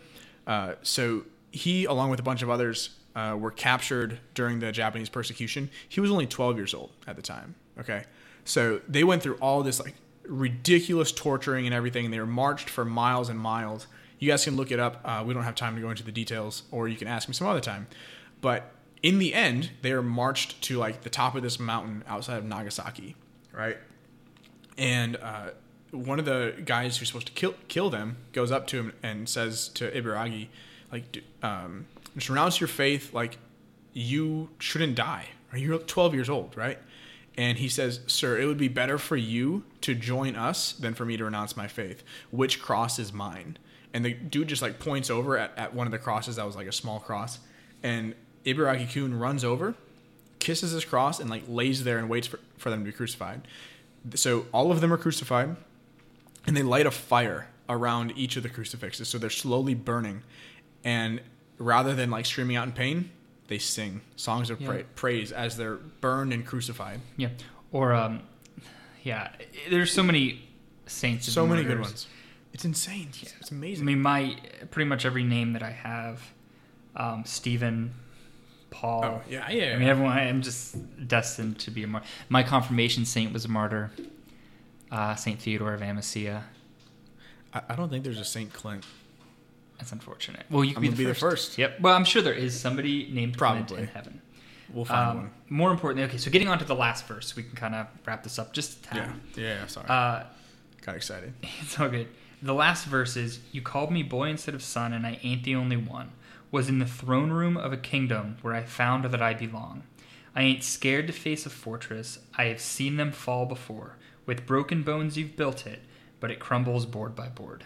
Uh, so he, along with a bunch of others, uh, were captured during the Japanese persecution. He was only 12 years old at the time. Okay, so they went through all this like ridiculous torturing and everything, and they were marched for miles and miles. You guys can look it up. Uh, we don't have time to go into the details, or you can ask me some other time. But in the end, they are marched to like the top of this mountain outside of Nagasaki, right? And uh, one of the guys who's supposed to kill kill them goes up to him and says to Ibaraki, like, um, just renounce your faith. Like, you shouldn't die. Right? You're 12 years old, right? And he says, Sir, it would be better for you to join us than for me to renounce my faith. Which cross is mine? And the dude just like points over at, at one of the crosses that was like a small cross. And Ibaraki Kun runs over, kisses his cross and like lays there and waits for, for them to be crucified. So all of them are crucified, and they light a fire around each of the crucifixes. So they're slowly burning, and rather than like screaming out in pain, they sing songs of Yeah. pra- praise as they're burned and crucified. Yeah. Or um, yeah. There's so many saints. So many good ones. It's insane. Yeah. It's, amazing. I mean, my pretty much every name that I have, um, Stephen, Paul. oh yeah, yeah. I mean, everyone. I'm just destined to be a martyr. My confirmation saint was a martyr. Uh, Saint Theodore of Amasea. I, I don't think there's a Saint Clint. That's unfortunate. Well, you could be, the, be the first. first. Yep. Well, I'm sure there is somebody named Probably. in heaven. We'll find Um, one. more importantly, okay. So getting on to the last verse, we can kind of wrap this up just a tad. Yeah, yeah. yeah, Sorry, Uh, got excited. It's all good. The last verse is You called me boy instead of son, and I ain't the only one. Was in the throne room of a kingdom where I found that I belong. I ain't scared to face a fortress. I have seen them fall before. With broken bones you've built it, but it crumbles board by board.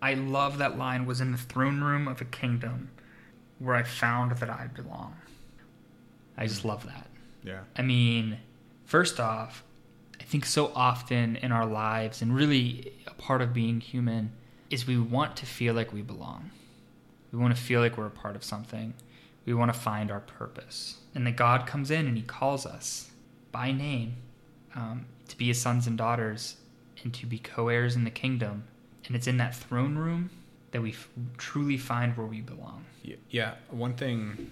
I love that line was in the throne room of a kingdom where I found that I belong. I just love that. Yeah, I mean, first off, I think so often in our lives, and really a part of being human, is we want to feel like we belong. We want to feel like we're a part of something. We want to find our purpose. And that God comes in and He calls us by name um, to be His sons and daughters and to be co heirs in the kingdom. And it's in that throne room that we f- truly find where we belong. yeah. yeah. One thing,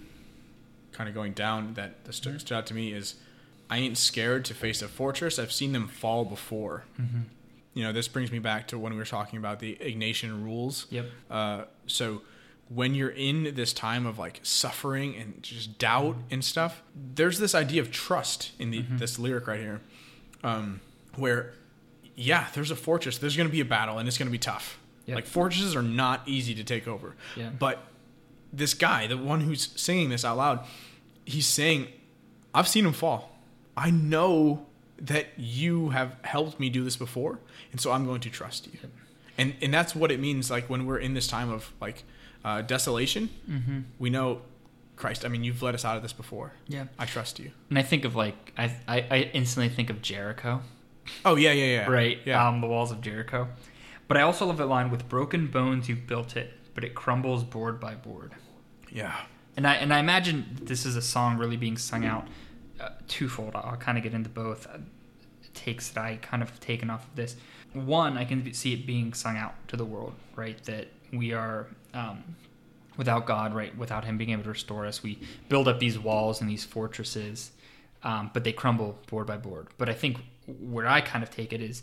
kind of going down that stood out to me is, I ain't scared to face a fortress. I've seen them fall before. Mm-hmm. You know, this brings me back to when we were talking about the Ignatian rules. Yep. Uh, so when you're in this time of like suffering and just doubt and stuff, there's this idea of trust in the, this lyric right here, um, where yeah, there's a fortress. There's going to be a battle, and it's going to be tough. Yep. Like fortresses are not easy to take over. Yeah. But this guy, the one who's singing this out loud, he's saying, "I've seen him fall. I know that you have helped me do this before, and so I'm going to trust you." And and that's what it means. Like when we're in this time of like uh, desolation, Mm-hmm. we know, Christ. I mean, you've led us out of this before. Yeah. I trust you. And I think of like, I, I, I instantly think of Jericho. Oh yeah, yeah, yeah. right? Yeah. Um, the walls of Jericho. But I also love that line with broken bones you built it, but it crumbles board by board. yeah. And I and I imagine this is a song really being sung out uh, twofold. I'll kind of get into both uh, takes that I kind of taken off of this. One, I can see it being sung out to the world, right? That we are um, without God, right? Without Him being able to restore us, we build up these walls and these fortresses, um, but they crumble board by board. But I think where I kind of take it is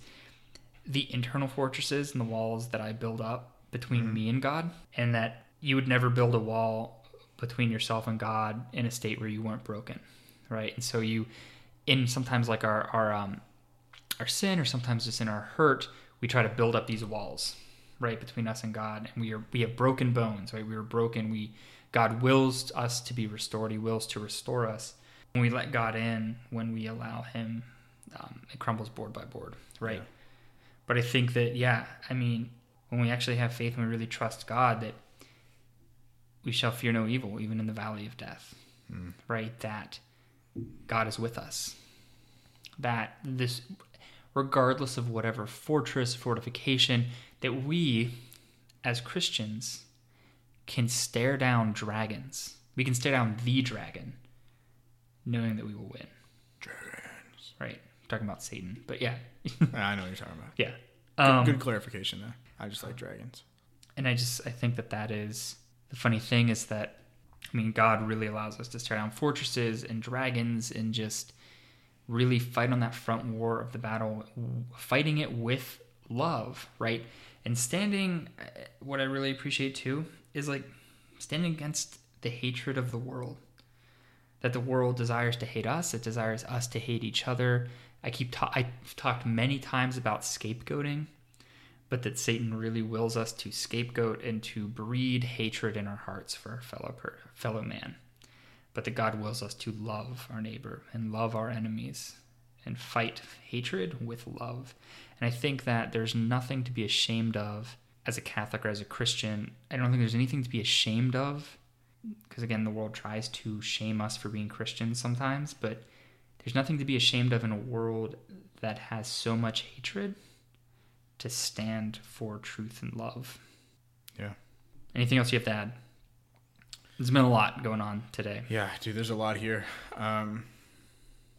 the internal fortresses and the walls that I build up between me and God, and that you would never build a wall between yourself and God in a state where you weren't broken, right? And so you, in sometimes like our our um, our sin, or sometimes just in our hurt, we try to build up these walls, right, between us and God, and we are we have broken bones, right? We are broken. We God wills us to be restored. He wills to restore us. When we let God in, when we allow Him, um, it crumbles board by board, right? Yeah. But I think that yeah, I mean, when we actually have faith and we really trust God, that we shall fear no evil, even in the valley of death, right? That God is with us. That this, regardless of whatever fortress, fortification, that we, as Christians, can stare down dragons. We can stare down the dragon, knowing that we will win. Dragons. Right? talking about Satan, but yeah, I know what you're talking about. yeah. Good, Um, good clarification there. I just like dragons. and I just I think that that is the funny thing is that I mean God really allows us to stare down fortresses and dragons and just really fight on that front war of the battle, fighting it with love, right? And standing, uh, what I really appreciate too is like standing against the hatred of the world. That the world desires to hate us, it desires us to hate each other. I keep ta- I've talked many times about scapegoating but that Satan really wills us to scapegoat and to breed hatred in our hearts for our fellow per- fellow man. But that God wills us to love our neighbor and love our enemies and fight hatred with love. And I think that there's nothing to be ashamed of as a Catholic or as a Christian. I don't think there's anything to be ashamed of because again, the world tries to shame us for being Christians sometimes, but there's nothing to be ashamed of in a world that has so much hatred to stand for truth and love. Yeah. Anything else you have to add? There's been a lot going on today. Yeah, dude, there's a lot here. Um,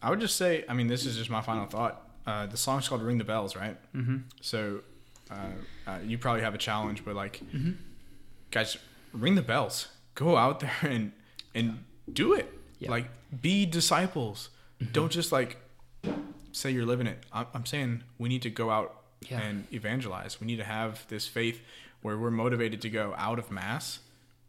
I would just say, I mean, this is just my final thought. Uh, the song's called "Ring the Bells," right? Mm-hmm. So, uh, uh, you probably have a challenge, but like, Mm-hmm. guys, ring the bells. Go out there and and do it. Yeah. Like, be disciples. Mm-hmm. Don't just like say you're living it. I'm, I'm saying we need to go out Yeah. and evangelize. We need to have this faith where we're motivated to go out of mass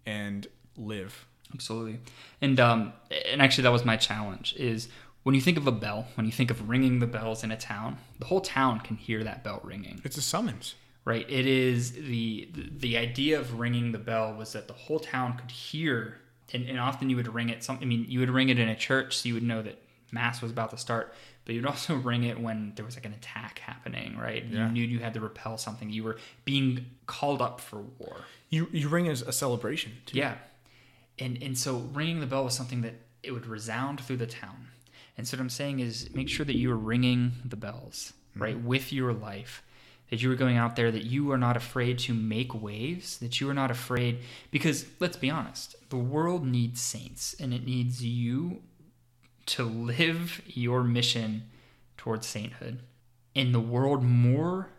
and live. Absolutely. And um, and actually, that was my challenge. Is when you think of a bell, when you think of ringing the bells in a town, the whole town can hear that bell ringing. It's a summons. right it is the the idea of ringing the bell was that the whole town could hear and, and often you would ring it some i mean you would ring it in a church so you would know that mass was about to start but you'd also ring it when there was like an attack happening right Yeah. you knew you had to repel something you were being called up for war You you ring as a celebration. Too. yeah. And and so ringing the bell was something that it would resound through the town. And so what I'm saying is make sure that you are ringing the bells, mm-hmm. right, with your life. That you are going out there, that you are not afraid to make waves, that you are not afraid because let's be honest, the world needs saints and it needs you to live your mission towards sainthood. And the world more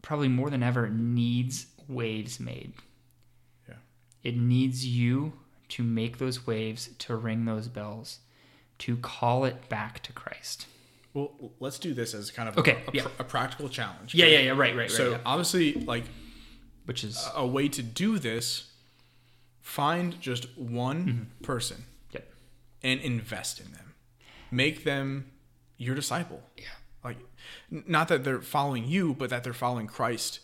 probably more than ever needs waves made. Yeah. It needs you to make those waves, to ring those bells, to call it back to Christ. Well, let's do this as kind of Okay, a, a, yeah. pr- a practical challenge. Yeah, okay? yeah, yeah, right, right, right. So yeah. obviously, like Which is a way to do this, find just one Mm-hmm. person yep. and invest in them. Make them your disciple. Yeah. Like, not that they're following you, but that they're following Christ,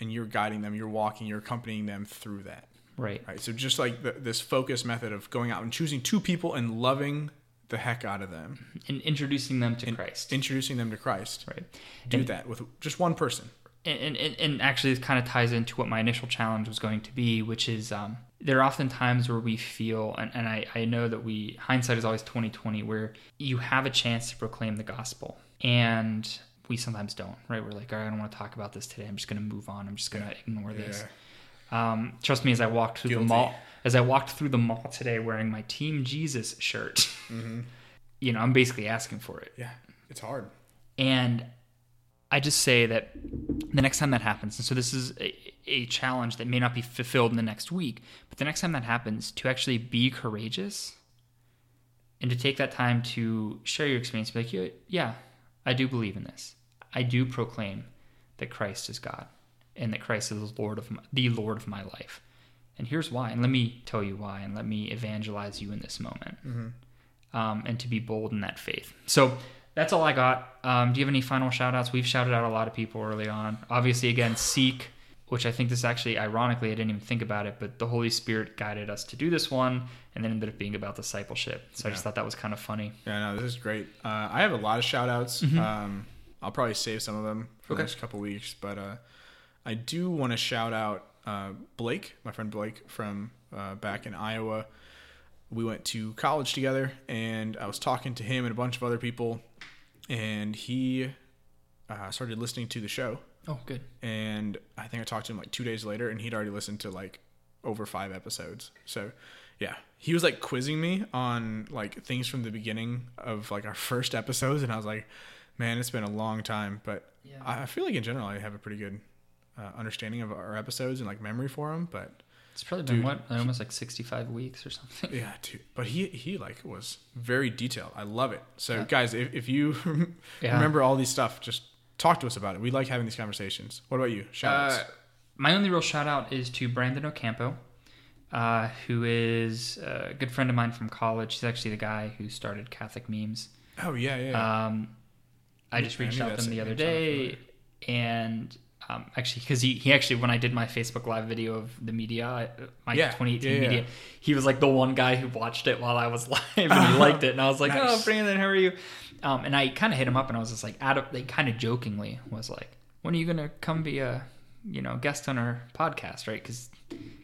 and you're guiding them, you're walking, you're accompanying them through that. Right. Right. So just like the, this focus method of going out and choosing two people and loving the heck out of them, And introducing them to Christ. introducing them to Christ. right. Do And- that with just one person. and, and, and actually this kind of ties into what my initial challenge was going to be which is um, there are often times where we feel and, and I, I know that we hindsight is always 2020 where you have a chance to proclaim the gospel and we sometimes don't right we're like all right i don't want to talk about this today i'm just going to move on i'm just going to ignore this um, trust me as i walked through Guilty. the mall as i walked through the mall today wearing my team jesus shirt you know i'm basically asking for it Yeah. It's hard. and I just say that the next time that happens, and so this is a, a challenge that may not be fulfilled in the next week, but the next time that happens, to actually be courageous and to take that time to share your experience, be like, yeah, I do believe in this. I do proclaim that Christ is God and that Christ is the Lord of my, the Lord of my life. And here's why. And let me tell you why, and let me evangelize you in this moment um, and to be bold in that faith. So that's all I got. Um, do you have any final shout outs? We've shouted out a lot of people early on. Obviously, again, Seek, which I think this actually, ironically, I didn't even think about it, but the Holy Spirit guided us to do this one and then ended up being about discipleship. So I just thought that was kind of funny. Yeah, no, this is great. Uh, I have a lot of shout outs. Um, I'll probably save some of them for Mm-hmm. Okay. the next couple weeks, but uh, I do want to shout out uh, Blake, my friend Blake from uh, back in Iowa. We went to college together, and I was talking to him and a bunch of other people, and he uh, started listening to the show. Oh, good. and I think I talked to him like two days later, and he'd already listened to like over five episodes. So, yeah, he was like quizzing me on like things from the beginning of like our first episodes, and I was like, man, it's been a long time, but Yeah. I I feel like in general I have a pretty good uh, understanding of our episodes and like memory for them. But It's probably been Dude. what almost like sixty-five weeks or something. yeah, dude, but he he like was very detailed. I love it. So, Yeah. guys, if if you Yeah. remember all these stuff, just talk to us about it. We like having these conversations. What about you? Shout Uh, my only real shout out is to Brandon Ocampo, uh, who is a good friend of mine from college. He's actually the guy who started Catholic Memes. Oh yeah, yeah. yeah. Um, I just reached out to him the other day, and um, actually, because he, he actually, when I did my Facebook Live video of the media, my Yeah, 2018 yeah, yeah. media, he was like the one guy who watched it while I was live, and he liked it. And I was like, "Oh, Nice. Brandon, how are you?" Um, and I kind of hit him up, and I was just like, out of, they kind of jokingly was like, "When are you gonna come be a, you know, guest on our podcast, right?" Because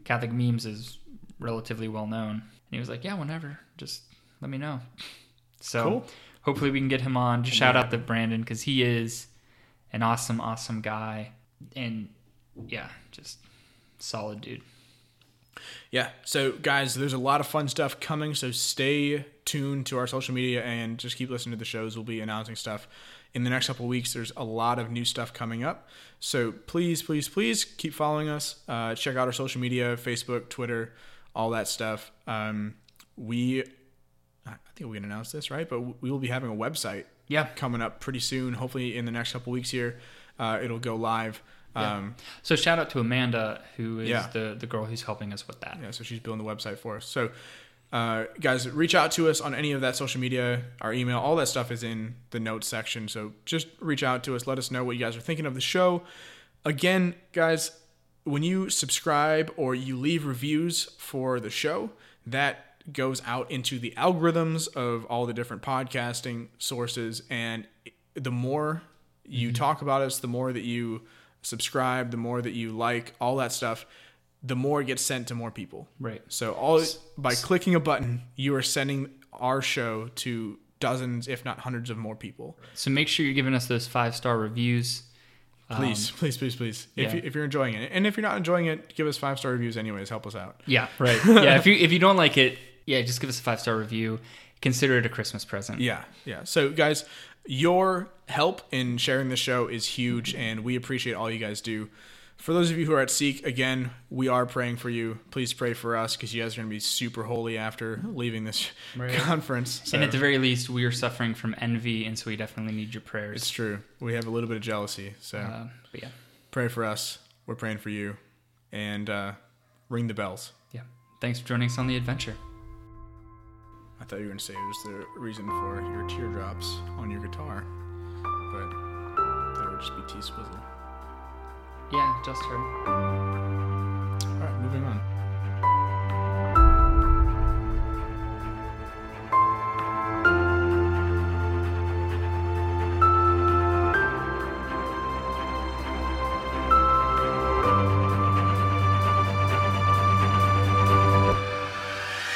Catholic memes is relatively well known. And he was like, "Yeah, whenever. Just let me know." So Cool. hopefully we can get him on. Just shout out to Brandon because he is an awesome, awesome guy, and yeah, just solid dude. Yeah. So, guys, there's a lot of fun stuff coming. So, stay tuned to our social media and just keep listening to the shows. We'll be announcing stuff in the next couple of weeks. There's a lot of new stuff coming up. So, please, please, please keep following us. Uh, check out our social media Facebook, Twitter, all that stuff. Um, we, I think we can announce this, right? But we will be having a website Yeah. coming up pretty soon. Hopefully, in the next couple of weeks here, uh, it'll go live. Yeah. Um, So shout out to Amanda, who is Yeah. the the girl who's helping us with that. Yeah, so she's building the website for us. So, uh, guys, reach out to us on any of that social media, our email, all that stuff is in the notes section. So just reach out to us. Let us know what you guys are thinking of the show. Again, guys, when you subscribe or you leave reviews for the show, that goes out into the algorithms of all the different podcasting sources. And the more you talk about us, the more that you subscribe, the more that you like, all that stuff, the more it gets sent to more people. Right. So all by clicking a button, you are sending our show to dozens, if not hundreds, of more people. So make sure you're giving us those five star reviews. Please, please, please, please. If, Um, yeah. you, if you're enjoying it, and if you're not enjoying it, give us five star reviews. Anyways, help us out. Yeah, right. yeah, if you if you don't like it, yeah, just give us a five star review. Consider it a Christmas present. Yeah, yeah. So guys, your help in sharing the show is huge, and we appreciate all you guys do. For those of you who are at Seek, again, we are praying for you. Please pray for us because you guys are going to be super holy after leaving this Right. conference. So. And at the very least, we are suffering from envy, and so we definitely need your prayers. It's true. We have a little bit of jealousy. So Uh, but yeah, pray for us. We're praying for you. And uh, ring the bells. yeah. Thanks for joining us on the adventure. I thought you were going to say it was the reason for your teardrops on your guitar. But that would just be T Swizzle. Yeah, just her. All right, moving on.